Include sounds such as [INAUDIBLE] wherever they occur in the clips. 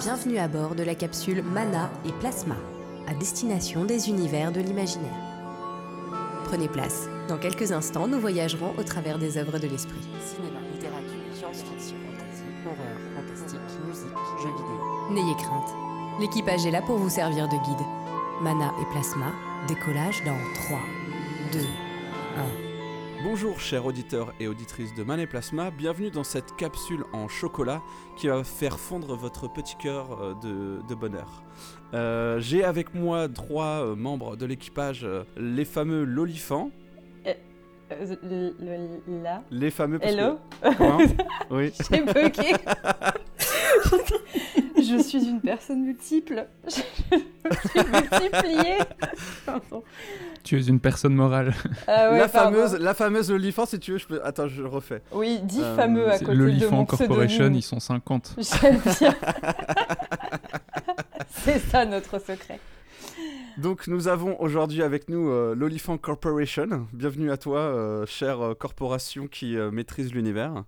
Bienvenue à bord de la capsule Mana et Plasma, à destination des univers de l'imaginaire. Prenez place. Dans quelques instants, nous voyagerons au travers des œuvres de l'esprit. Cinéma, littérature, science-fiction, fantasy, horreur, fantastique, musique, jeux vidéo. N'ayez crainte. L'équipage est là pour vous servir de guide. Mana et Plasma, décollage dans 3, 2, 1. Bonjour chers auditeurs et auditrices de Manet Plasma, bienvenue dans cette capsule en chocolat qui va faire fondre votre petit cœur euh, de, de bonheur. Euh, J'ai avec moi trois euh, membres de l'équipage, euh, les fameux Lolifants, là. les fameux... parce Hello que- [LAUGHS] Oui. J'ai bugué. [LAUGHS] Je suis une personne multiple. [LAUGHS] Je suis multipliée. Pardon. Tu es une personne morale. Ah ouais, la, pardon. fameuse, la fameuse Lolifant, si tu veux, je peux... Attends, je le refais. Oui, dix Euh, fameux à C'est côté de L'Olifant mon Corporation, pseudonyme. ils sont 50. [LAUGHS] J'aime bien. [LAUGHS] C'est ça notre secret. Donc nous avons aujourd'hui avec nous euh, l'Olifant Corporation. Bienvenue à toi, euh, chère euh, corporation qui euh, maîtrise l'univers.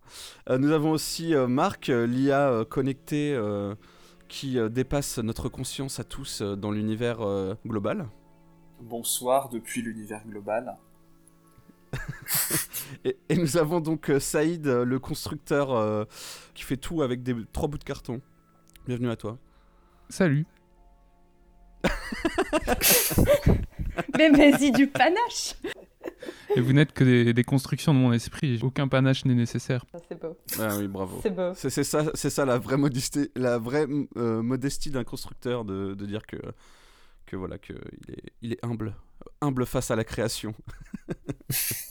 Euh, nous avons aussi euh, Marc, euh, l'IA euh, connectée euh, qui dépasse notre conscience à tous dans l'univers global. Bonsoir depuis l'univers global. [LAUGHS] Et, et nous avons donc euh, Saïd, euh, le constructeur euh, qui fait tout avec des trois bouts de carton. Bienvenue à toi. Salut. [LAUGHS] Mais vas-y, du panache Et vous n'êtes que des, des constructions de mon esprit. Aucun panache n'est nécessaire. Ah, C'est beau, Ah oui, bravo. c'est beau. C'est c'est ça, c'est ça la vraie modestie, la vraie euh, modestie d'un constructeur de, de dire que que voilà que il est, humble, humble face à la création. [LAUGHS]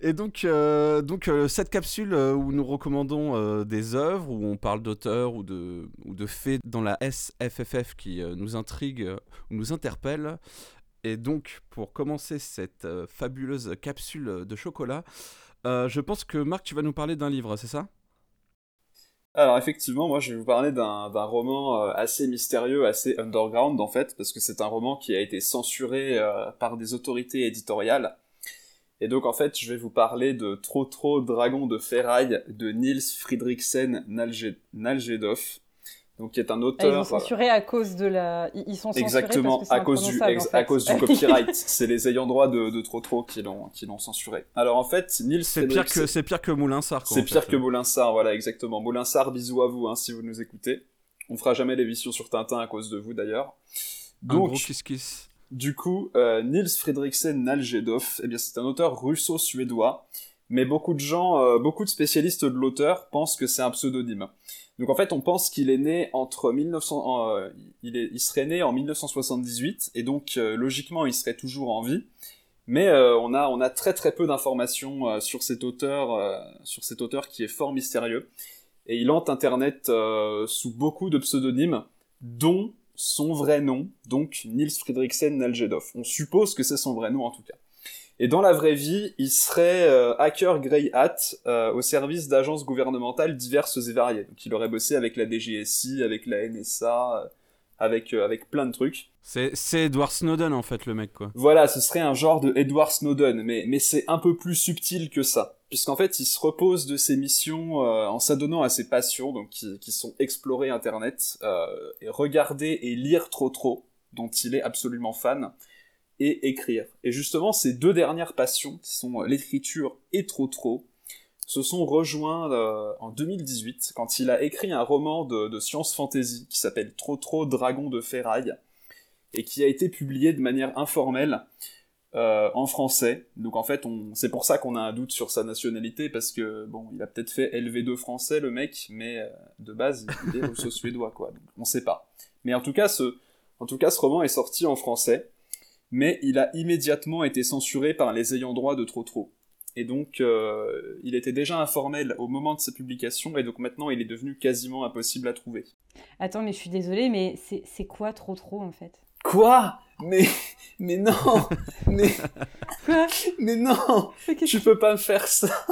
Et donc, euh, donc euh, cette capsule euh, où nous recommandons des œuvres, où on parle d'auteurs ou de, ou de faits dans la SFFF qui nous intrigue ou nous interpelle. Et donc, pour commencer cette fabuleuse capsule de chocolat, je pense que Marc, tu vas nous parler d'un livre, c'est ça? Alors effectivement, moi je vais vous parler d'un roman euh, assez mystérieux, assez underground en fait, parce que c'est un roman qui a été censuré euh, par des autorités éditoriales. Et donc en fait, je vais vous parler de Trop Trop Dragon de Ferraille de Niels Friedrichsen Nalge- Naljedov, donc qui est un Ah, ils auteur... ont censuré à cause de la. Ils ils sont censurés Exactement, parce que c'est à cause du, ex- en fait. à cause du [LAUGHS] copyright. c'est les ayants droit de, de Trop Trop qui l'ont qui l'ont censuré. Alors en fait, Niels C'est pire Friedrichsen- que c'est pire que Moulinsart. quoi, C'est pire fait. que Moulinsart, voilà, exactement. Moulinsart, bisous à vous, hein, si vous nous écoutez. On fera jamais l'émission sur Tintin à cause de vous, d'ailleurs. Un gros Donc, kiss kiss. du coup, euh, Niels Fredriksen Naljedov, eh bien, c'est un auteur russo-suédois, mais beaucoup de gens, euh, beaucoup de spécialistes de l'auteur pensent que c'est un pseudonyme. Donc en fait, on pense qu'il est né entre 1900, euh, il, est, il serait né en 1978, et donc euh, logiquement, il serait toujours en vie. Mais euh, on a on a très très peu d'informations euh, sur cet auteur, euh, sur cet auteur qui est fort mystérieux, et il hante Internet sous beaucoup de pseudonymes, dont son vrai nom, donc Niels Fredriksen Naljedov. On suppose que c'est son vrai nom en tout cas. Et dans la vraie vie, il serait euh, hacker Grey Hat euh, au service d'agences gouvernementales diverses et variées. Donc il aurait bossé avec la DGSI, avec la NSA, euh, avec, euh, avec plein de trucs. C'est c'est Edward Snowden en fait le mec quoi. Voilà, ce serait un genre de Edward Snowden, mais, mais c'est un peu plus subtil que ça. Puisqu'en fait, il se repose de ses missions euh, en s'adonnant à ses passions, donc qui, qui sont explorer Internet, euh, et regarder et lire trop trop, dont il est absolument fan, et écrire. Et justement, ces deux dernières passions, qui sont euh, l'écriture et trop trop, se sont rejoints euh, en 2018, quand il a écrit un roman de, science-fantasy qui s'appelle Trop trop Dragon de Ferraille, et qui a été publié de manière informelle euh, en français. Donc en fait, c'est pour ça qu'on a un doute sur sa nationalité, parce que bon, il a peut-être fait LV2 français le mec, mais euh, de base, il est russo-suédois quoi. Donc on sait pas. Mais en tout cas, ce, en tout cas, ce roman est sorti en français, mais il a immédiatement été censuré par les ayants droit de Trop Trop. Et donc, euh, il était déjà informel au moment de sa publication, et donc maintenant, il est devenu quasiment impossible à trouver. Attends, mais je suis désolée, mais c'est quoi trop trop en fait? Quoi? Mais, mais non, [LAUGHS] mais, mais non, tu peux pas me faire ça.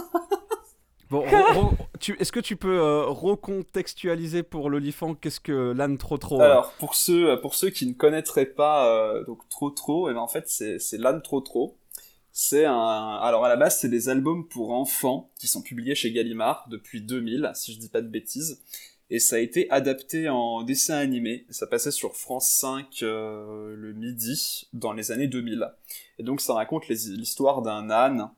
Bon, [LAUGHS] est-ce que tu peux euh, recontextualiser pour l'olifant qu'est-ce que l'âne trop trop Alors, pour ceux, pour ceux qui ne connaîtraient pas euh, donc trop trop, et ben en fait c'est c'est l'âne trop trop. C'est un. Alors à la base, c'est des albums pour enfants qui sont publiés chez Gallimard depuis 2000, si je dis pas de bêtises. Et ça a été adapté en dessin animé. Ça passait sur France 5 euh, le midi dans les années 2000. Et donc ça raconte l'histoire d'un âne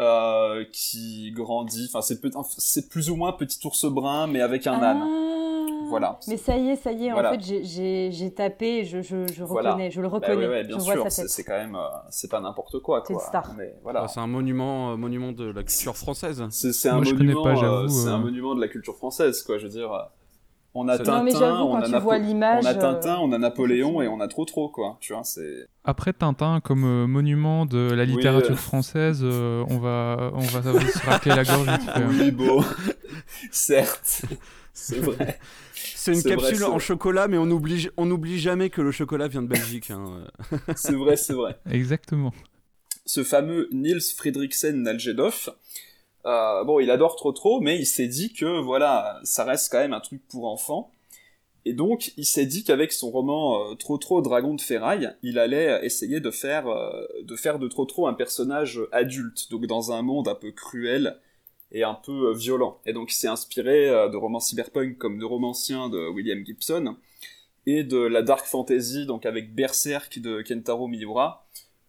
euh, qui grandit. Enfin, c'est peut- c'est plus ou moins petit ours brun, mais avec un âne. Ah. Voilà. Mais ça y est, ça y est, Voilà. en fait, j'ai- j'ai j'ai tapé, je, je, je Voilà. reconnais, je le Bah reconnais. ouais, ouais, bien je sûr, c'est c'est quand même, euh, c'est pas n'importe quoi, C'est quoi. star. Mais voilà. Ah, c'est un monument, euh, monument de la culture française. C'est c'est un Moi, je connais monument, pas, euh, j'avoue, c'est un euh. monument de la culture française, quoi. Je veux dire, euh, on a Tintin, Non, mais on quand a tu Napo- vois l'image. on a Tintin, on a Napoléon et on a trop trop, quoi. Tu vois, c'est. Après Tintin, comme euh, monument de la littérature euh. française, euh, on va, on va se [LAUGHS] racler la gorge. Oui, beau. [LAUGHS] Certes, c'est vrai. C'est une vrai, capsule en vrai. chocolat, mais on oublie, on n'oublie jamais que le chocolat vient de Belgique. hein. C'est vrai, c'est vrai. Exactement. ce fameux Niels Fredriksen Naljedov, euh, bon, il adore trop trop, mais il s'est dit que voilà, ça reste quand même un truc pour enfants. Et donc, il s'est dit qu'avec son roman euh, Trop Trop Dragon de Ferraille, il allait essayer de faire, euh, de faire de Trop Trop un personnage adulte, donc dans un monde un peu cruel et un peu violent. Et donc, il s'est inspiré de romans cyberpunk comme de romanciens de William Gibson et de la dark fantasy, donc avec Berserk de Kentaro Miura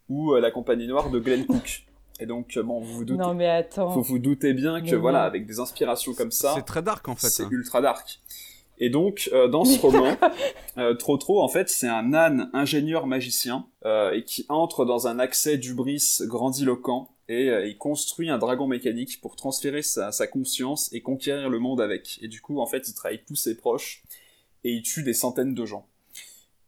ou La Compagnie Noire de Glenn Cook. Et donc, euh, bon, vous vous doutez, Non, mais attends. vous vous doutez bien que Mais voilà, non. avec des inspirations comme ça, C'est très dark en fait. c'est hein. ultra dark. Et donc, euh, dans ce roman, [LAUGHS] euh, Trop Trop, en fait, c'est un âne ingénieur magicien euh, et qui entre dans un accès d'ubris grandiloquent et euh, il construit un dragon mécanique pour transférer sa, sa conscience et conquérir le monde avec. Et du coup, en fait, il trahit tous ses proches et il tue des centaines de gens.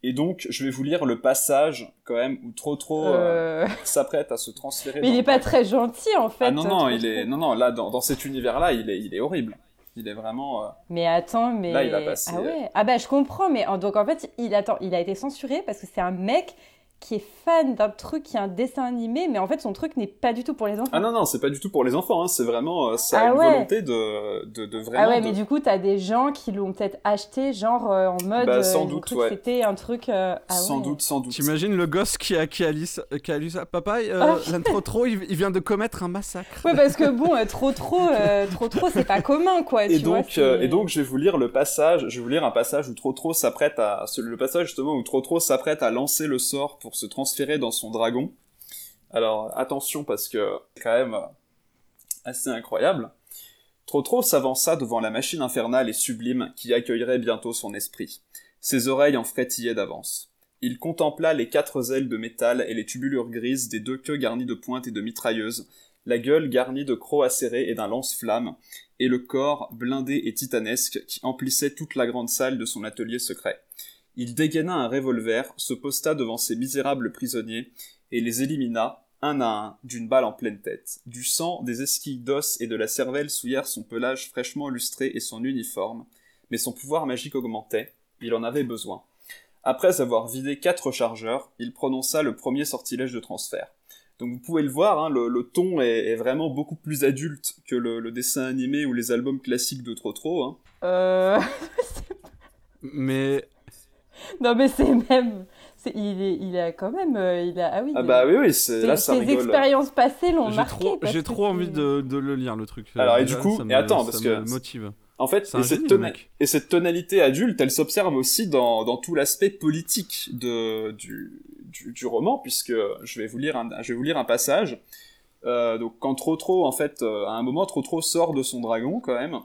Et donc, je vais vous lire le passage, quand même, où Trop Trop euh, Euh, [LAUGHS] s'apprête à se transférer Mais il le est pas très gentil en fait. ah non, non, trop, il est... non, non, là, dans, dans cet univers-là, il est, il est horrible. Il est vraiment... euh, Mais attends, mais. Là, il va passer, Ah ouais. Ah bah je comprends, mais en- donc en fait, il attend, il a été censuré parce que c'est un mec qui est fan d'un truc qui est un dessin animé, mais en fait son truc n'est pas du tout pour les enfants. Ah non, non, c'est pas du tout pour les enfants, hein, c'est vraiment... euh, ça a Ah une ouais. volonté de, de, de vraiment... Ah ouais, de- mais du coup, t'as des gens qui l'ont peut-être acheté, genre euh, en mode. Bah, euh, sans doute, ouais. C'était un truc. euh, ah Sans ouais. doute, sans doute. T'imagines le gosse qui a, qui a, lu, ça- qui a lu ça? Papa, euh, Ah. [LAUGHS] l'âne trop trop, il, il vient de commettre un massacre. Ouais, parce que bon, euh, trop trop, euh, trop trop, c'est pas commun, quoi. Et tu vois, donc, euh, et donc, je vais vous lire le passage, je vais vous lire un passage où Trop Trop s'apprête à... Le passage, justement, où Trop Trop s'apprête à lancer le sort pour se transférer dans son dragon. Alors, attention, parce que c'est quand même assez incroyable. Trop s'avança devant la machine infernale et sublime qui accueillerait bientôt son esprit. Ses oreilles en frétillaient d'avance. Il contempla les quatre ailes de métal et les tubulures grises des deux queues garnies de pointes et de mitrailleuses, la gueule garnie de crocs acérés et d'un lance-flamme, et le corps blindé et titanesque qui emplissait toute la grande salle de son atelier secret. Il dégaina un revolver, se posta devant ces misérables prisonniers, et les élimina, un à un, d'une balle en pleine tête. Du sang, des esquilles d'os et de la cervelle souillèrent son pelage fraîchement lustré et son uniforme, mais son pouvoir magique augmentait, il en avait besoin. Après avoir vidé quatre chargeurs, il prononça le premier sortilège de transfert. Donc vous pouvez le voir, hein, le, le ton est, est vraiment beaucoup plus adulte que le, le dessin animé ou les albums classiques de Trop. Hein. Euh, [LAUGHS] Mais [LAUGHS] Non, mais c'est même. c'est- Il, est, il a quand même. euh, il a... Ah oui, Ah bah oui, oui, c'est, là ça ses rigole. expériences passées l'ont j'ai marqué. j'ai trop envie de, de le lire le truc. Alors, et du coup- ça et me- attends, parce que- motive. En fait, C'est et un cette, génie, et cette tonalité adulte, elle s'observe aussi dans, dans tout l'aspect politique de, du, du, du roman, puisque je vais vous lire un, je vais vous lire un passage. Euh, donc quand Trop, en fait, euh, à un moment, Trop sort de son dragon, quand même,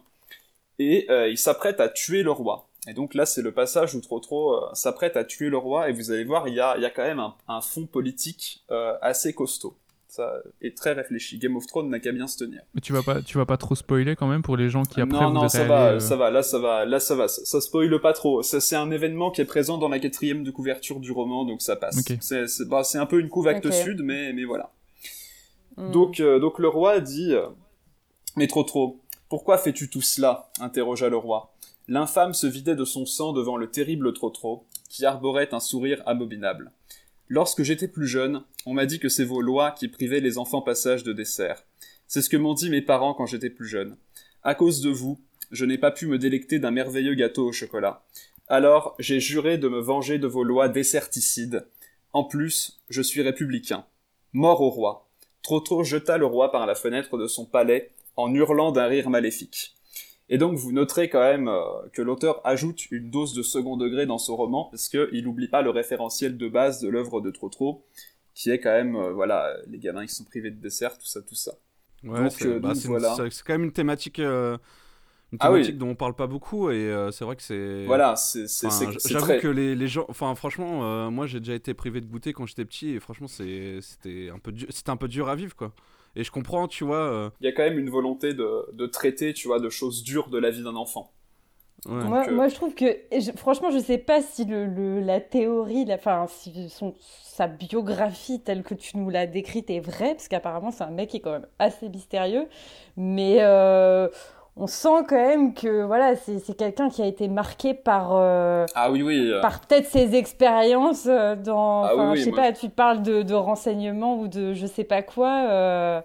et euh, il s'apprête à tuer le roi. Et donc là, c'est le passage où Trop euh, s'apprête à tuer le roi, et vous allez voir, il y a, il y a quand même un, un fond politique euh, assez costaud. Ça est très réfléchi. Game of Thrones n'a qu'à bien se tenir. Mais tu vas pas, tu vas pas trop spoiler quand même pour les gens qui après non, non, voudraient ça va, euh, ça va, là, ça va, là, ça va, ça, ça spoile pas trop. Ça, c'est un événement qui est présent dans la quatrième de couverture du roman, donc ça passe. Ok. C'est, c'est, bah, c'est un peu une couve acte sud, mais, mais voilà. Hmm. Donc, euh, donc le roi dit, euh, mais trop trop, pourquoi fais-tu tout cela interrogea le roi. L'infâme se vidait de son sang devant le terrible trop, qui arborait un sourire abominable. Lorsque j'étais plus jeune, on m'a dit que c'est vos lois qui privaient les enfants passage de dessert. C'est ce que m'ont dit mes parents quand j'étais plus jeune. À cause de vous, je n'ai pas pu me délecter d'un merveilleux gâteau au chocolat. Alors, j'ai juré de me venger de vos lois desserticides. En plus, je suis républicain. Mort au roi. Trotro jeta le roi par la fenêtre de son palais en hurlant d'un rire maléfique. Et donc vous noterez quand même euh, que l'auteur ajoute une dose de second degré dans son roman, parce qu'il n'oublie pas le référentiel de base de l'œuvre de Trotro, qui est quand même, euh, voilà, les gamins qui sont privés de dessert, tout ça, tout ça. Ouais, c'est euh, bah, c'est voilà. quand même une thématique, euh, une Ah oui. thématique dont on parle pas beaucoup et euh, c'est vrai que c'est. Voilà, c'est Enfin, J'avoue très... que les, les gens, enfin franchement, euh, moi j'ai déjà été privé de goûter quand j'étais petit et franchement c'était un peu dur, c'était un peu dur à vivre quoi. Et je comprends, tu vois. euh, Il y a quand même une volonté de, de traiter, tu vois, de choses dures de la vie d'un enfant. ouais. Moi, Donc, euh, moi, je trouve que, je- franchement, je sais pas si le, le- la théorie, la, enfin, si son, sa biographie telle que tu nous l'as décrite est vraie, parce qu'apparemment, c'est un mec qui est quand même assez mystérieux, mais euh, on sent quand même que, voilà, c'est c'est quelqu'un qui a été marqué par, euh, Ah oui, oui. euh, par peut-être ses expériences euh, dans, Ah oui, je sais moi, pas, tu parles de, de renseignements ou de je sais pas quoi. euh,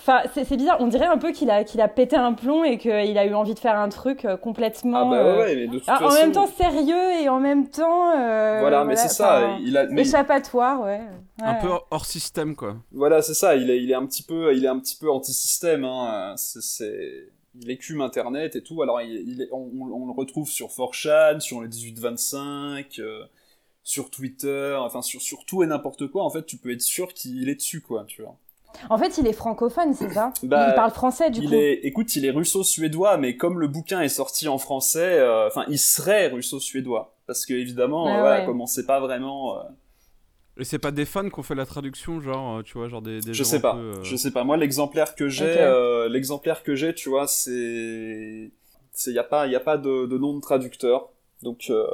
Enfin, c'est c'est bizarre, on dirait un peu qu'il a, qu'il a pété un plomb et qu'il a eu envie de faire un truc euh, Ah complètement. bah ouais, euh, ouais, mais de toute façon... en même temps sérieux et en même temps. euh, voilà, mais c'est ça, il a... mais- Échappatoire, ouais. Un Ouais. peu hors- hors système quoi. Voilà, c'est ça, il est, il est un petit peu, il est un petit peu anti-système, hein. c'est, c'est- il écume Internet et tout, alors il, on, le retrouve sur 4chan, sur le 1825, euh, sur Twitter, enfin sur, sur tout et n'importe quoi, en fait, tu peux être sûr qu'il est dessus, quoi, tu vois. En fait, il est francophone, c'est ça? Bah, Il parle français, du il coup. est, écoute, il est russo-suédois, mais comme le bouquin est sorti en français, euh, enfin, il serait russo-suédois. Parce que, évidemment, Ah ouais. comme on sait pas vraiment, euh, Et c'est pas des fans qui ont fait la traduction, genre, euh, tu vois, genre des. des Je gens sais pas, peu, euh, je sais pas. Moi, l'exemplaire que j'ai, euh, l'exemplaire que j'ai, tu vois, c'est, c'est y a pas, y a pas de, de nom de traducteur, donc euh,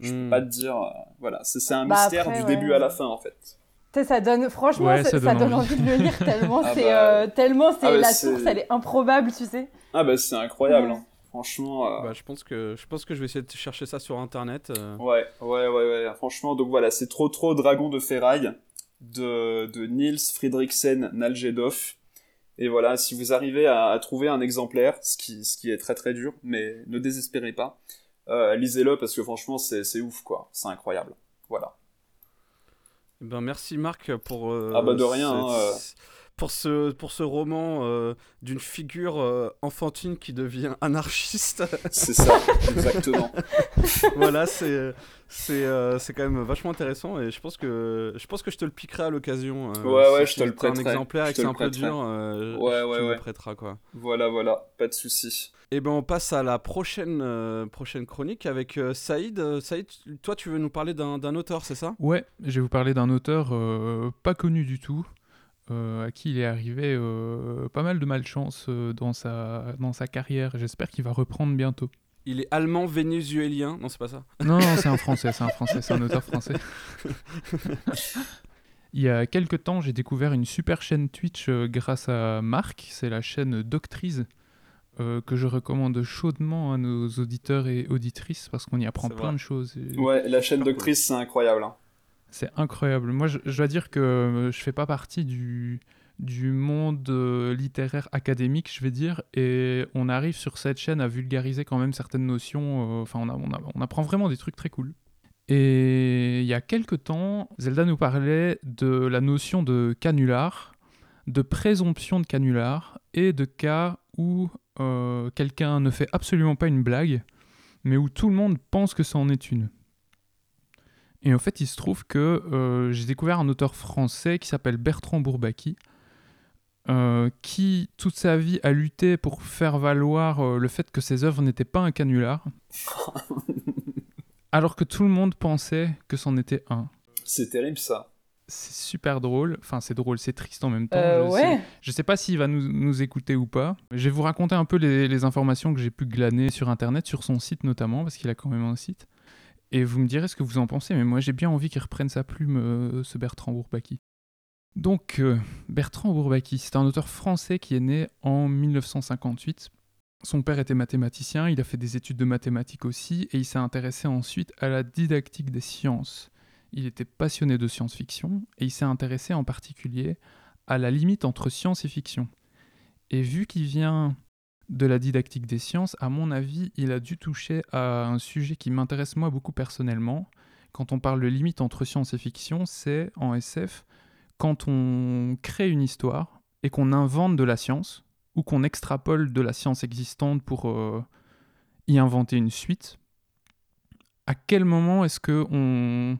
je hmm. peux pas te dire. euh, voilà, c'est c'est un Bah, mystère après, du ouais. début à la fin, en fait. Ça donne, franchement, Ouais, ça, ça ça donne donne envie. envie. de le lire [LAUGHS] tellement Ah c'est, bah, euh, tellement c'est ah bah, la c'est- source, elle est improbable, tu sais. Ah bah c'est incroyable, Ouais. hein. Franchement. euh, Bah, je pense que je pense que je vais essayer de chercher ça sur internet. euh. Ouais, ouais, ouais, ouais. Franchement, donc voilà, c'est trop, trop Dragon de ferraille de, de Niels Friedrichsen Naljedov. Et voilà, si vous arrivez à, à trouver un exemplaire, ce qui, ce qui est très très dur, mais ne désespérez pas, euh, lisez-le parce que franchement, c'est ouf, quoi. C'est incroyable. Voilà. Eh Ben merci Marc pour. Ah bah de rien, hein. Pour ce, pour ce roman euh, d'une figure euh, enfantine qui devient anarchiste. [LAUGHS] C'est ça, exactement. [LAUGHS] voilà, c'est c'est euh, c'est quand même vachement intéressant et je pense que je pense que je te le piquerai à l'occasion. euh, Ouais, ouais, si je te le t'as un prêterai, exemplaire je et que c'est un peu prêterai. dur, euh, Ouais, tu ouais, me ouais. le prêteras quoi. Voilà, voilà, pas de souci. Et ben on passe à la prochaine euh, prochaine chronique avec euh, Saïd. Euh, Saïd, toi tu veux nous parler d'un d'un auteur, c'est ça? Ouais, je vais vous parler d'un auteur euh, pas connu du tout, euh, à qui il est arrivé euh, pas mal de malchance euh, dans, sa, dans sa carrière. J'espère qu'il va reprendre bientôt. Il est allemand vénézuélien, non c'est pas ça Non, non, c'est un [LAUGHS] français, c'est un français, c'est un auteur français. Il y a quelques temps, j'ai découvert une super chaîne Twitch euh, grâce à Marc, c'est la chaîne Doctrice, euh, que je recommande chaudement à nos auditeurs et auditrices parce qu'on y apprend plein vrai. de choses. et- Ouais, la chaîne doctrice, c'est incroyable. hein. C'est incroyable. Moi, je, dois dire que euh, je fais pas partie du, monde euh, littéraire académique, je vais dire, et on arrive sur cette chaîne à vulgariser quand même certaines notions. euh, Enfin, on, apprend vraiment des trucs très cool. Et il y a quelques temps, Zelda nous parlait de la notion de canular, de présomption de canular, et de cas où quelqu'un ne fait absolument pas une blague, mais où tout le monde pense que ça en est une. Et en fait, il se trouve que euh, j'ai découvert un auteur français qui s'appelle Bertrand Bourbaki, euh, qui toute sa vie a lutté pour faire valoir euh, le fait que ses œuvres n'étaient pas un canular, [LAUGHS] alors que tout le monde pensait que c'en était un. C'est terrible ça. C'est super drôle, enfin c'est drôle, c'est triste en même temps. Euh, je, ouais. sais, je sais pas s'il va nous, nous écouter ou pas. Je vais vous raconter un peu les, les informations que j'ai pu glaner sur internet, sur son site notamment, parce qu'il a quand même un site. Et vous me direz ce que vous en pensez, mais moi j'ai bien envie qu'il reprenne sa plume, euh, ce Bertrand Bourbaki. Donc, euh, Bertrand Bourbaki, c'est un auteur français qui est né en 1958. Son père était mathématicien, il a fait des études de mathématiques aussi, et il s'est intéressé ensuite à la didactique des sciences. Il était passionné de science-fiction, et il s'est intéressé en particulier à la limite entre science et fiction. Et vu qu'il vient de la didactique des sciences, à mon avis, il a dû toucher à un sujet qui m'intéresse moi beaucoup personnellement. Quand on parle de limite entre science et fiction, c'est en SF quand on crée une histoire et qu'on invente de la science, ou qu'on extrapole de la science existante pour euh, y inventer une suite, à quel moment est-ce qu'on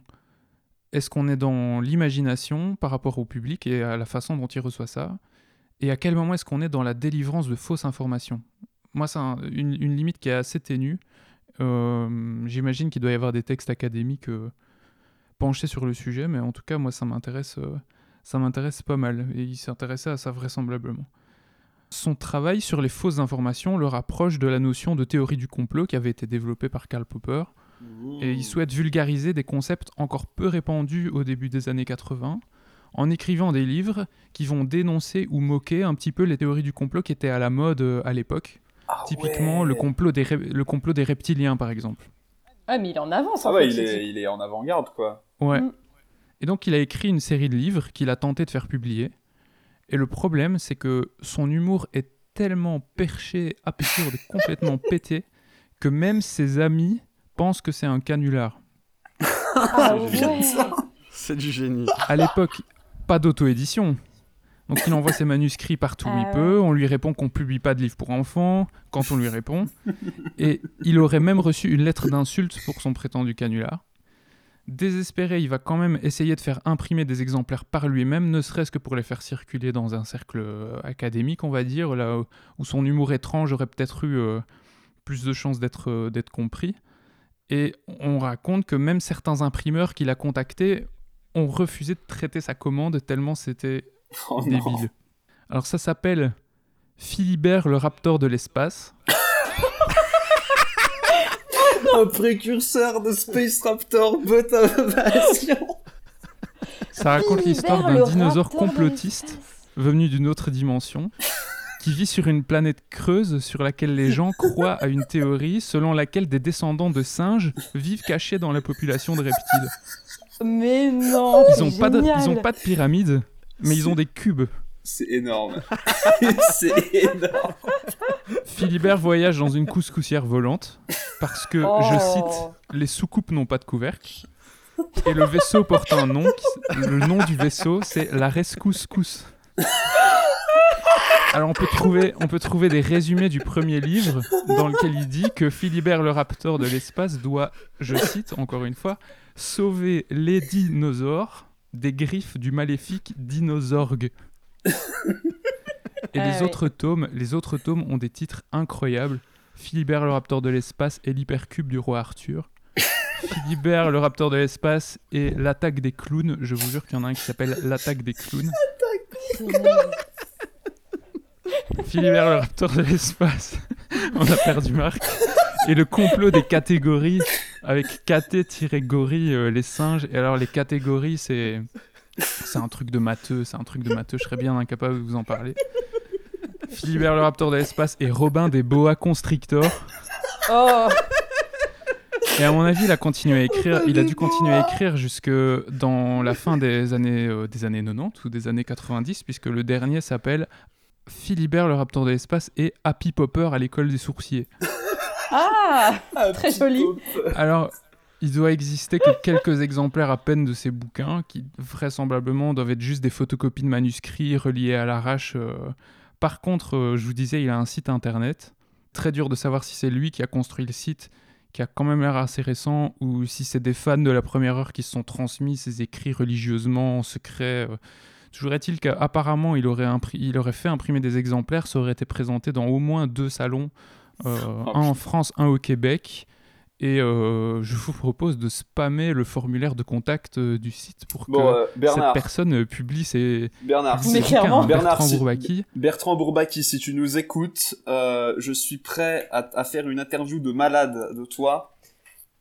est dans l'imagination par rapport au public et à la façon dont il reçoit ça? Et à quel moment est-ce qu'on est dans la délivrance de fausses informations? Moi, c'est un- une, une limite qui est assez ténue. Euh, J'imagine qu'il doit y avoir des textes académiques euh, penchés sur le sujet, mais en tout cas, moi, ça m'intéresse, euh, ça m'intéresse pas mal. Et il s'intéressait à ça vraisemblablement. Son travail sur les fausses informations le rapproche de la notion de théorie du complot qui avait été développée par Karl Popper. Et il souhaite vulgariser des concepts encore peu répandus au début des années 80 en écrivant des livres qui vont dénoncer ou moquer un petit peu les théories du complot qui étaient à la mode euh, à l'époque. Ah Typiquement ouais. le, complot des ré- le complot des reptiliens par exemple. Ah, mais il est en avance, en Ah ouais, fait, il est, type. il est en avant-garde, quoi. Ouais. Mm. Et donc il a écrit une série de livres qu'il a tenté de faire publier. Et le problème c'est que son humour est tellement perché, absurde, [LAUGHS] complètement pété que même ses amis pensent que c'est un canular. Ah [LAUGHS] ouais. C'est du génie. à l'époque, pas d'auto-édition. Donc il envoie ses manuscrits partout où Ah il ouais. peut, on lui répond qu'on publie pas de livres pour enfants, quand on lui répond. Et il aurait même reçu une lettre d'insulte pour son prétendu canular. Désespéré, il va quand même essayer de faire imprimer des exemplaires par lui-même, ne serait-ce que pour les faire circuler dans un cercle euh, académique, on va dire, là où- son humour étrange aurait peut-être eu euh, plus de chances d'être euh, d'être compris. Et on raconte que même certains imprimeurs qu'il a contactés ont refusé de traiter sa commande tellement c'était Oh non. débile. Alors ça s'appelle Philibert le raptor de l'espace. [LAUGHS] Un précurseur de Space Raptor Invasion. Ça raconte l'histoire d'un dinosaure complotiste venu d'une autre dimension qui vit sur une planète creuse sur laquelle les gens croient à une théorie selon laquelle des descendants de singes vivent cachés dans la population de reptiles. Mais non, Ils c'est ont pas de, ils ont génial. pas de pyramide, mais ils ont des cubes. C'est énorme. [LAUGHS] c'est énorme. Philibert voyage dans une couscoussière volante parce que, Oh. je cite, les soucoupes n'ont pas de couvercle. Et le vaisseau porte un nom. qui- Le nom du vaisseau, c'est la Rescouscous. Alors on peut, trouver, on peut trouver des résumés du premier livre dans lequel il dit que Philibert le raptor de l'espace doit, je cite encore une fois, sauver les dinosaures des griffes du maléfique Dinosaurgue. Et Ah les autres tomes, les autres tomes ont des titres incroyables. Philibert le raptor de l'espace et l'hypercube du roi Arthur. Philibert le raptor de l'espace et l'attaque des clowns. Je vous jure qu'il y en a un qui s'appelle l'attaque des clowns. [LAUGHS] Philibert le raptor de l'espace. [LAUGHS] On a perdu Marc. Et le complot des catégories avec KT-gorille, euh, les singes. Et alors les catégories, c'est c'est un truc de matheux, c'est un truc de matheux. Je serais bien incapable de vous en parler. Philibert le raptor de l'espace et Robin des boa constrictors. Oh, Et à mon avis, il a continué à écrire. Il a dû continuer à écrire jusque dans la fin des années, euh, des années 90 ou des années 90, puisque le dernier s'appelle Philibert le raptor de l'espace et Happy Popper à l'école des sourciers. ah, [LAUGHS] Ah, Très joli. Alors, il doit exister que quelques exemplaires à peine de ces bouquins, qui vraisemblablement doivent être juste des photocopies de manuscrits reliés à l'arrache. euh. Par contre, euh, je vous disais, il a un site internet. Très dur de savoir si c'est lui qui a construit le site, qui a quand même l'air assez récent, ou si c'est des fans de la première heure qui se sont transmis ces écrits religieusement en secret. euh. Toujours est-il qu'apparemment, il, aurait impri- il aurait fait imprimer des exemplaires, ça aurait été présenté dans au moins deux salons, euh, [LAUGHS] un en France, un au Québec. Et euh, je vous propose de spammer le formulaire de contact euh, du site pour que cette personne publie ses, Bernard, publie ses hein. Bernard, Bertrand si- Bourbaki. Bertrand Bourbaki, si tu nous écoutes, euh, je suis prêt à, à faire une interview de malade de toi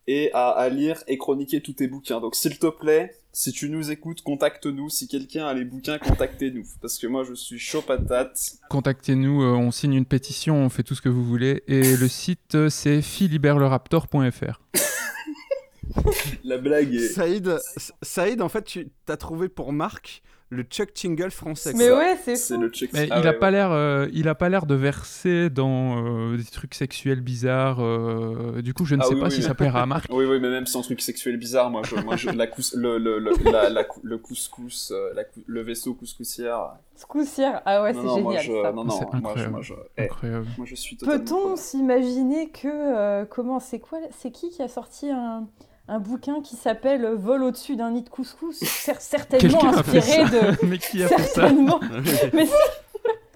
et à, à lire et chroniquer tous tes bouquins. Donc s'il te plaît, si tu nous écoutes, contacte-nous. Si quelqu'un a les bouquins, contactez-nous. Parce que moi, je suis chaud patate. Contactez-nous, euh, on signe une pétition, on fait tout ce que vous voulez. Et le site, euh, c'est philiberleraptor.fr. [LAUGHS] La blague est... Saïd, Saïd, en fait, tu as trouvé pour Marc le Chuck Tingle français. Mais ouais, c'est le check. Mais Ah il a ouais, pas ouais. l'air, euh, il a pas l'air de verser dans euh, des trucs sexuels bizarres. euh, du coup, je ne Ah sais oui, pas oui, si mais- ça plaira à Marc. [LAUGHS] Oui, oui, mais même sans truc sexuel bizarre, moi, je, moi, je, la cous, le, le, le, la, la cou- le couscous, euh, la cou- le vaisseau couscoussière. Scoussière. Ah ouais, c'est non, moi, génial je, ça. non, non, C'est moi, je, incroyable. moi, je, eh, Incroyable. moi, je suis totalement. Peut-on s'imaginer que euh, comment c'est quoi c'est qui qui a sorti un, un bouquin qui s'appelle Vol au-dessus d'un nid de couscous Cer- certainement Quelqu'un a fait inspiré ça. de Mais qui a fait ça [LAUGHS] mais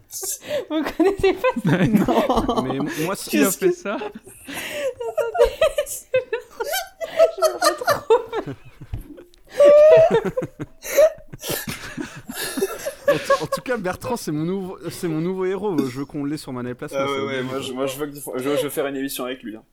si- vous connaissez pas Mais m- moi, Qui a fait ça je me retrouve en, tout cas, Bertrand, c'est mon nouveau, c'est mon nouveau héros. Je veux qu'on l'ait sur Mana Place. Ah ouais, ouais, moi, je, moi, je veux que, je, je veux faire une émission avec lui. hein.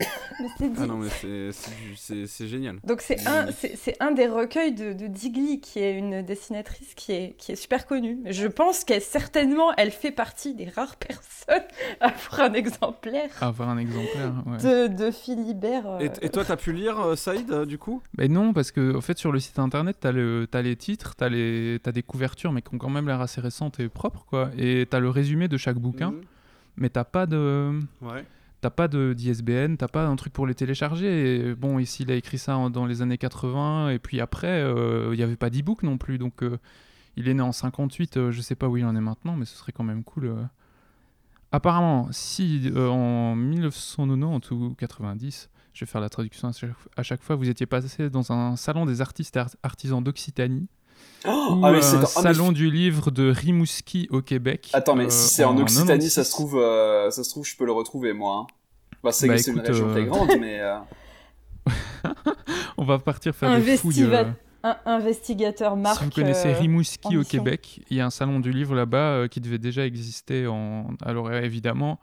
Dit- Ah non, mais c'est- génial. Donc c'est un, c'est c'est un des recueils de, de Digli, qui est une dessinatrice qui est, qui est super connue. Je pense qu'elle certainement, elle fait partie des rares [LAUGHS] personnes à avoir un exemplaire Avoir un exemplaire, ouais. de, de Philibert. euh, Et, et toi, t'as pu lire euh, Saïd, euh, du coup? Mais non, parce que en fait, sur le site internet, t'as le, t'as les titres, t'as les, t'as des couvertures, mais qui ont quand même l'air assez récentes et propres, quoi. Et t'as le résumé de chaque bouquin, Mhm. mais t'as pas de, Ouais. T'as pas de d'ISBN, t'as pas un truc pour les télécharger. Bon, ici, il a écrit ça dans les années 80, et puis après, euh, il y avait pas d'e-book non plus, donc euh, il est né en 58. euh, je sais pas où il en est maintenant, mais ce serait quand même cool. euh. Apparemment, si en 1990 ou 90, je vais faire la traduction à chaque, fois, vous étiez passé dans un salon des artistes et art- artisans d'Occitanie, Oh, ou ah, mais c'est un dans- ah, mais salon du livre de Rimouski au Québec. Attends, mais euh, si c'est en, Occitanie, 96. ça se trouve, euh, ça se trouve, je peux le retrouver moi. hein. Bah, c'est Bah, c'est une région euh, très grande, [LAUGHS] mais euh, On va partir faire des fouilles. Euh, un investigateur Marc. si vous connaissez euh, Rimouski au. Québec, il y a un salon du livre là-bas euh, qui devait déjà exister en. Alors euh, évidemment,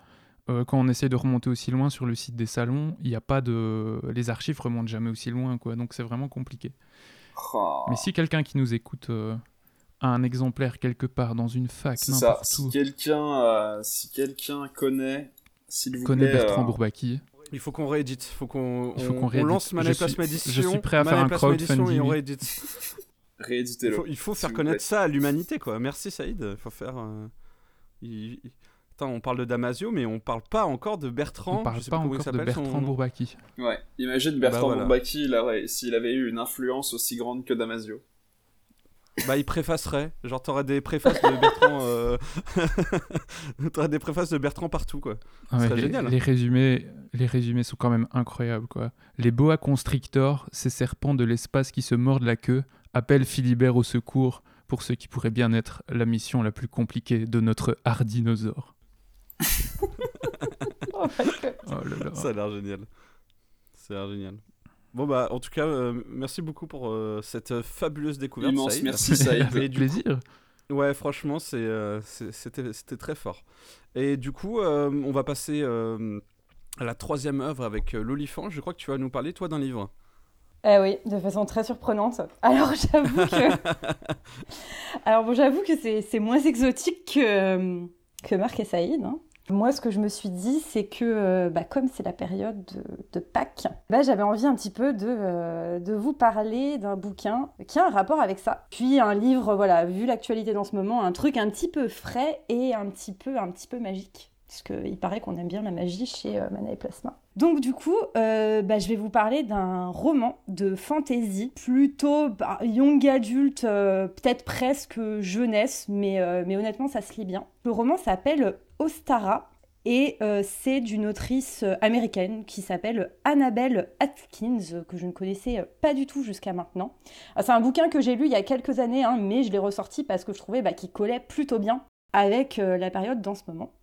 euh, quand on essaie de remonter aussi loin sur le site des salons, il n'y a pas de. Les archives remontent jamais aussi loin, quoi. Donc c'est vraiment compliqué. Oh, Mais si quelqu'un qui nous écoute euh, a un exemplaire quelque part dans une fac, c'est ça. n'importe Si quelqu'un, euh, si quelqu'un connaît, s'il vous connaît plaît, Bertrand euh, Bourbaki, Il faut qu'on réédite. faut qu'on Il faut on- qu'on on lance Mana Je Place suis- Médition. je suis prêt à faire un Médition et on crowdfunding. réédite. [LAUGHS] Il rééditez-le. faut, il faut faire connaître plaît. ça à l'humanité, quoi. Merci Saïd. Il faut faire. euh, il- Attends, on parle de Damasio, mais on parle pas encore de Bertrand. on parle je sais pas il encore de son Bertrand. Bourbaki. Ouais. Imagine Bertrand Bah, voilà. Bourbaki, il aurait- s'il avait eu une influence aussi grande que Damasio. Bah, il préfacerait. Genre, t'aurais des préfaces de Bertrand. euh, [LAUGHS] t'aurais des préfaces de Bertrand partout, quoi. Ah ouais, les, génial. les résumés, les résumés sont quand même incroyables. Quoi. Les boa constrictors, ces serpents de l'espace qui se mordent la queue, appellent Philibert au secours pour ce qui pourrait bien être la mission la plus compliquée de notre hardinosaure. Oh. Oh là là. Ça a l'air génial. Ça a l'air génial. Bon, bah, en tout cas, euh, merci beaucoup pour euh, cette euh, fabuleuse découverte. Immense Saïd. merci. [LAUGHS] Et Avec du plaisir. Ouais, franchement, c'est, euh, c'était, c'était très fort. Et du coup, euh, on va passer euh, à la troisième œuvre avec euh, l'olifant. Je crois que tu vas nous parler, toi, d'un livre. Eh oui, de façon très surprenante. Alors [LAUGHS] j'avoue que, [LAUGHS] alors bon, j'avoue que c'est c'est moins exotique que euh, que Marc et Saïd. hein. Moi, ce que je me suis dit, c'est que euh, bah, comme c'est la période de, Pâques, bah, j'avais envie un petit peu de, euh, de vous parler d'un bouquin qui a un rapport avec ça. Puis un livre, voilà, vu l'actualité dans ce moment, un truc un petit peu frais et un petit peu, un petit peu magique. Parce qu'il paraît qu'on aime bien la magie chez euh, Mana et Plasma. Donc du coup, euh, bah, je vais vous parler d'un roman de fantasy, plutôt bah, young adulte, euh, peut-être presque jeunesse, mais, euh, mais honnêtement ça se lit bien. Le roman s'appelle Ostara et c'est d'une autrice américaine qui s'appelle Annabelle Atkins, que je ne connaissais pas du tout jusqu'à maintenant. Ah, c'est un bouquin que j'ai lu il y a quelques années, hein, mais je l'ai ressorti parce que je trouvais bah, qu'il collait plutôt bien avec la période dans ce moment.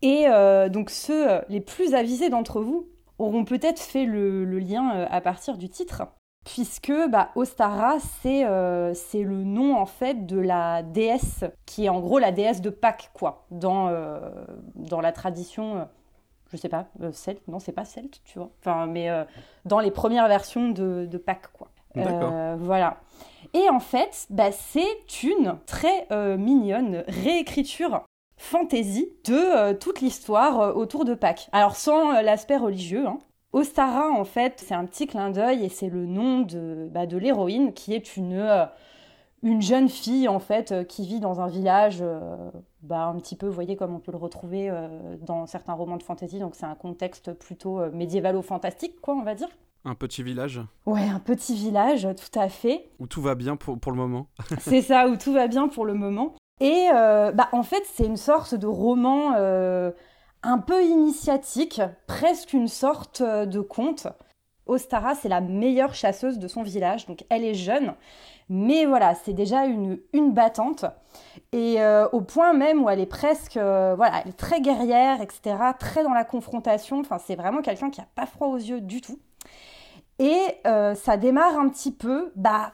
Et donc ceux les plus avisés d'entre vous auront peut-être fait le, le lien euh, à partir du titre, puisque bah, Ostara, c'est euh, c'est le nom en fait de la déesse, qui est en gros la déesse de Pâques, quoi, dans, euh, dans la tradition, je sais pas, celte, non, c'est pas celte, tu vois, enfin, mais dans les premières versions de, de Pâques, quoi. Euh, voilà. Et en fait, bah, c'est une très euh, mignonne réécriture fantasy de euh, toute l'histoire euh, autour de Pâques. Alors sans euh, l'aspect religieux. Hein. Ostara, en fait, c'est un petit clin d'œil et c'est le nom de, bah, de l'héroïne qui est une, euh, une jeune fille en fait qui vit dans un village bah, un petit peu, vous voyez, comme on peut le retrouver dans certains romans de fantasy. Donc c'est un contexte plutôt médiévalo-fantastique, quoi, on va dire. Un petit village Ouais, un petit village, tout à fait. Où tout va bien pour, pour le moment. c'est ça, où tout va bien pour le moment. Et bah, en fait, c'est une sorte de roman un peu initiatique, presque une sorte de conte. Ostara, c'est la meilleure chasseuse de son village, donc elle est jeune, mais voilà, c'est déjà une, une battante. Et euh, au point même où elle est presque, euh, voilà, elle est très guerrière, etc., très dans la confrontation, enfin c'est vraiment quelqu'un qui n'a pas froid aux yeux du tout. Et euh, ça démarre un petit peu, bah,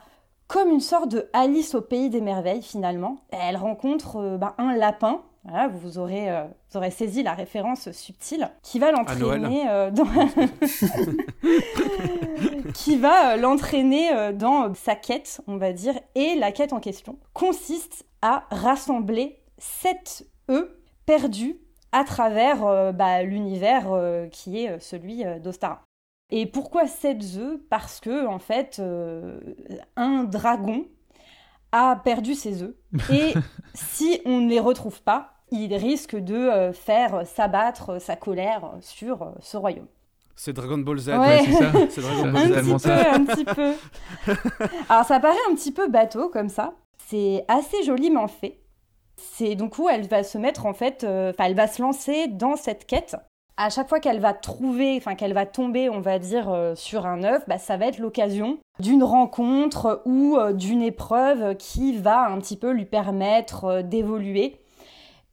comme une sorte de Alice au pays des merveilles finalement. Elle rencontre bah, un lapin voilà, vous aurez, euh, vous aurez saisi la référence subtile qui va l'entraîner euh, dans [LAUGHS] qui va euh, l'entraîner dans sa quête, on va dire. Et la quête en question consiste à rassembler sept œufs perdus à travers bah, l'univers qui est celui d'Ostara. Et pourquoi sept œufs Parce que en fait, un dragon a perdu ses œufs. [LAUGHS] Et si on ne les retrouve pas, il risque de euh, faire s'abattre sa colère sur euh, ce royaume. C'est Dragon Ball Z, ouais. c'est ça. [LAUGHS] C'est Dragon Ball un Z. Petit peu, un petit peu. [LAUGHS] Alors ça paraît un petit peu bateau comme ça. C'est assez joliment fait. C'est donc où elle va se mettre en fait, euh, enfin elle va se lancer dans cette quête à chaque fois qu'elle va trouver, enfin qu'elle va tomber, on va dire, euh, sur un œuf, bah, ça va être l'occasion d'une rencontre ou euh, d'une épreuve qui va un petit peu lui permettre euh, d'évoluer.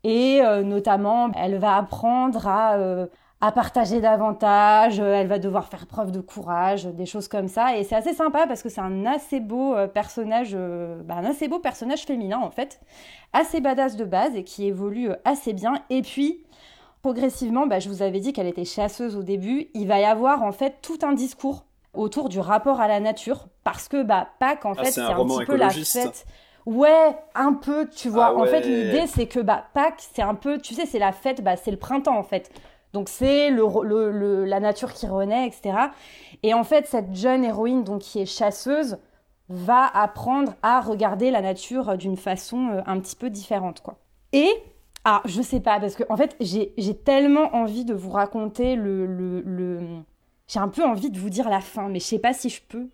Et notamment, elle va apprendre à, partager davantage, elle va devoir faire preuve de courage, des choses comme ça. Et c'est assez sympa parce que c'est un assez beau personnage, bah, un assez beau personnage féminin en fait, assez badass de base et qui évolue assez bien. Et puis, progressivement, bah, je vous avais dit qu'elle était chasseuse au début, il va y avoir en fait tout un discours autour du rapport à la nature, parce que bah, Pâques, en ah, fait, c'est un, petit peu la fête. Ouais, un peu, tu vois. Ah en fait, l'idée, c'est que bah, Pâques, c'est un peu, tu sais, c'est la fête, bah, c'est le printemps, en fait. Donc, c'est le, le, la nature qui renaît, etc. Et en fait, cette jeune héroïne, donc, qui est chasseuse, va apprendre à regarder la nature d'une façon euh, un petit peu différente, quoi. Et ah, je sais pas, parce que en fait, j'ai tellement envie de vous raconter le. le, J'ai un peu envie de vous dire la fin, mais je sais pas si je peux.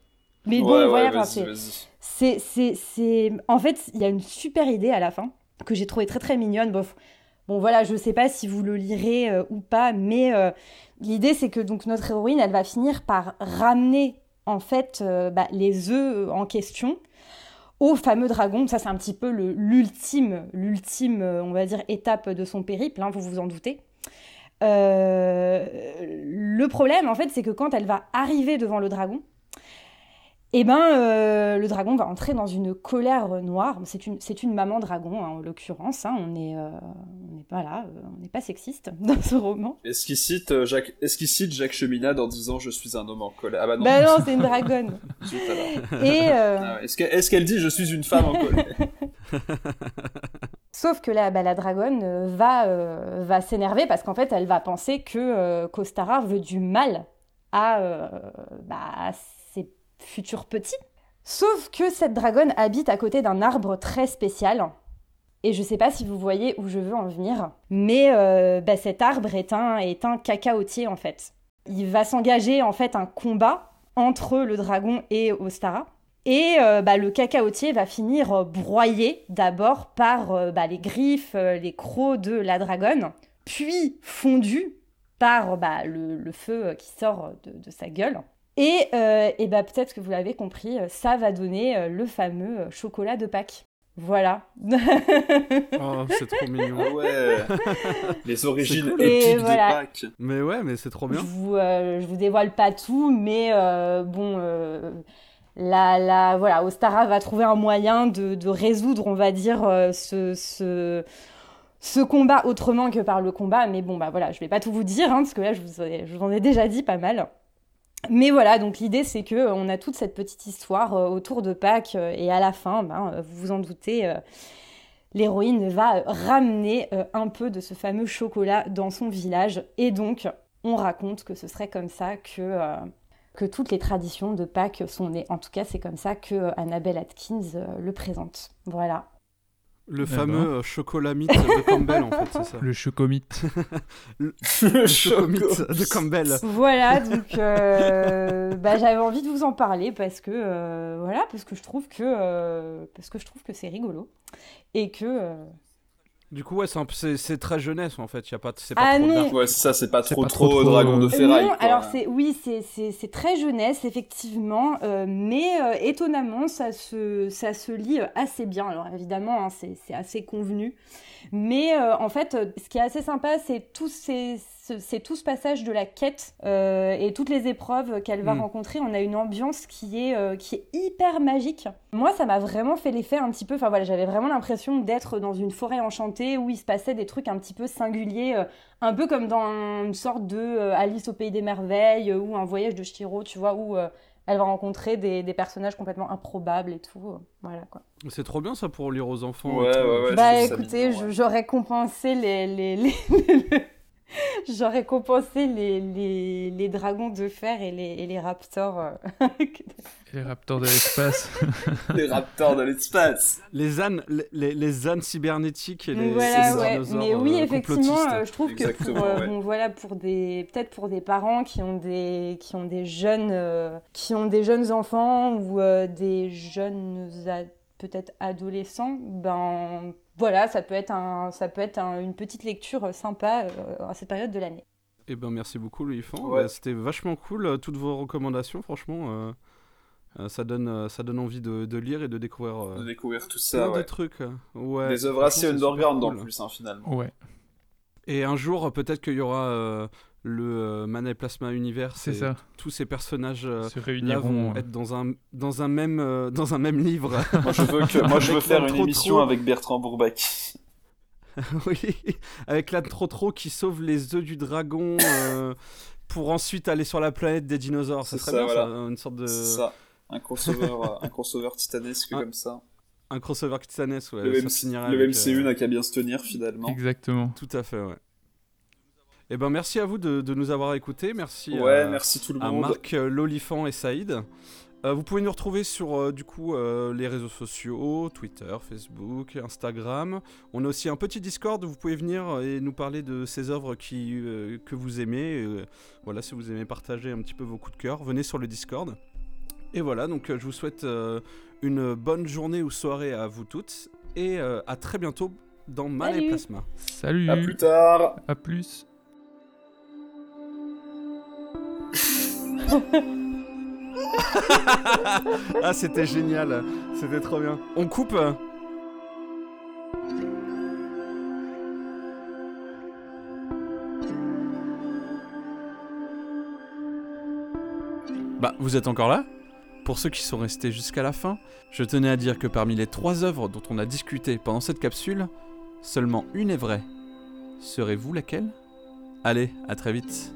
Mais bon, voilà, c'est. C'est. En fait, il y a une super idée à la fin que j'ai trouvé très très mignonne. Bof. Bon, voilà, je sais pas si vous le lirez euh, ou pas, mais euh, l'idée c'est que donc notre héroïne, elle va finir par ramener en fait euh, bah, les œufs en question au fameux dragon. Ça, c'est un petit peu l'ultime, l'ultime, euh, on va dire, étape de son périple, hein, vous vous en doutez. Euh, le problème, en fait, c'est que quand elle va arriver devant le dragon, eh ben, euh, le dragon va entrer dans une colère noire. C'est une, c'est une maman dragon, hein, en l'occurrence. Hein. On n'est euh, on pas là, euh, on n'est pas sexiste [LAUGHS] dans ce roman. Est-ce qu'il cite Jacques, est-ce qu'il cite Jacques Cheminade en disant je suis un homme en colère Ah bah non. Bah non, c'est une dragonne. [LAUGHS] Et ah est-ce, est-ce qu'elle dit je suis une femme en colère [LAUGHS] Sauf que là, bah, la dragonne va, va s'énerver parce qu'en fait, elle va penser que Costara veut du mal à, bah, futur petit. Sauf que cette dragonne habite à côté d'un arbre très spécial. Et je sais pas si vous voyez où je veux en venir, mais euh, bah, cet arbre est un, cacaotier en fait. Il va s'engager en fait un combat entre le dragon et Ostara. Et euh, bah, le cacaotier va finir broyé d'abord par euh, bah, les griffes, les crocs de la dragonne, puis fondu par le, feu qui sort de sa gueule. Et, euh, et bah, peut-être que vous l'avez compris, euh, ça va donner euh, le fameux chocolat de Pâques. Voilà. [LAUGHS] [LAUGHS] oh, c'est trop mignon. Ah ouais. [LAUGHS] Les origines épiques de Pâques. Mais ouais, mais c'est trop bien. Je vous, je vous dévoile pas tout, mais bon, la, la, voilà, Ostara va trouver un moyen de, de résoudre, on va dire, ce, ce, ce, combat autrement que par le combat. Mais bon, bah voilà, je vais pas tout vous dire, hein, parce que là, je vous, je vous en ai déjà dit pas mal. Mais voilà, donc l'idée c'est que euh, on a toute cette petite histoire euh, autour de Pâques euh, et à la fin, ben, vous vous en doutez, l'héroïne va ramener un peu de ce fameux chocolat dans son village et donc on raconte que ce serait comme ça que que toutes les traditions de Pâques sont nées. En tout cas, c'est comme ça que Annabelle Atkins le présente. Voilà. Le fameux euh, chocolat mythe de Campbell, en fait, c'est ça. [LAUGHS] Le chocomite. le, [LAUGHS] le chocomite de Campbell. Voilà, donc euh, bah, j'avais envie de vous en parler parce que euh, voilà, parce que je trouve que parce que je trouve que c'est rigolo et que du coup, ouais, c'est très jeunesse en fait. Y a pas, pas ah trop non. Ouais, ça, c'est pas, trop, trop, dragon de ferraille. Non, alors c'est oui, c'est très jeunesse effectivement, euh, mais euh, étonnamment, ça se ça se lit euh, assez bien. Alors évidemment, hein, c'est assez convenu, mais en fait, ce qui est assez sympa, c'est tous ces c'est tout ce passage de la quête euh, et toutes les épreuves qu'elle va mm. rencontrer. On a une ambiance qui est, euh, qui est hyper magique. Moi, ça m'a vraiment fait l'effet un petit peu. Enfin voilà, j'avais vraiment l'impression d'être dans une forêt enchantée où il se passait des trucs un petit peu singuliers, euh, un peu comme dans une sorte de Alice au pays des merveilles ou un voyage de Chiro, tu vois, où elle va rencontrer des, des, personnages complètement improbables et tout. Voilà quoi. C'est trop bien ça pour lire aux enfants. Ouais, ouais, ouais, bah écoutez, j'aurais compensé les, les, les [LAUGHS] [LAUGHS] J'aurais compensé les, les, les, dragons de fer et les, et les raptors. Euh, [LAUGHS] les raptors de l'espace. [LAUGHS] les raptors de l'espace. Les ânes, les, les, ânes cybernétiques et les, voilà, ouais. Mais oui, euh, effectivement, euh, je trouve que pour, bon, voilà, pour des, peut-être pour des parents qui ont des, qui ont des jeunes, qui ont des jeunes enfants ou des jeunes peut-être adolescents, ben voilà, ça peut être, un, ça peut être une petite lecture sympa euh, à cette période de l'année. Eh ben merci beaucoup Louis ouais. C'était vachement cool, euh, toutes vos recommandations, franchement. Euh, ça, donne, ça donne envie de, lire et de découvrir, de découvrir tout ça. Ouais. des trucs. Ouais, des œuvres assez underground en plus, hein, finalement. Ouais. Et un jour, peut-être qu'il y aura le euh, Mana et Plasma Univers. C'est ça. Tous ces personnages euh, Se là vont être dans un, dans un, même, euh, dans un même livre. [LAUGHS] moi, je veux, que, moi, je veux faire une émission avec Bertrand Bourbac. [LAUGHS] oui, avec la trop trop qui sauve les œufs du dragon pour ensuite aller sur la planète des dinosaures. C'est très bien, ça, une sorte de. ça, un crossover, un crossover titanesque comme ça. Un crossover titanesque, ouais. Le, le MCU n'a qu'à bien se tenir finalement. Exactement. Tout à fait, ouais. Eh ben, merci à vous de, de nous avoir écoutés. Merci, ouais, merci tout le à monde. Marc, euh, Lolifant et Saïd. Euh, vous pouvez nous retrouver sur euh, du coup les réseaux sociaux, Twitter, Facebook, Instagram. On a aussi un petit Discord où vous pouvez venir et nous parler de ces œuvres qui, que vous aimez. voilà, si vous aimez partager un petit peu vos coups de cœur, venez sur le Discord. Et voilà, donc je vous souhaite une bonne journée ou soirée à vous toutes et à très bientôt dans Mana Plasma. Salut. À plus tard. À plus. Ah, c'était génial. C'était trop bien. On coupe Bah, vous êtes encore là? Pour ceux qui sont restés jusqu'à la fin, je tenais à dire que parmi les trois œuvres dont on a discuté pendant cette capsule, seulement une est vraie. Serez-vous laquelle? Allez, à très vite.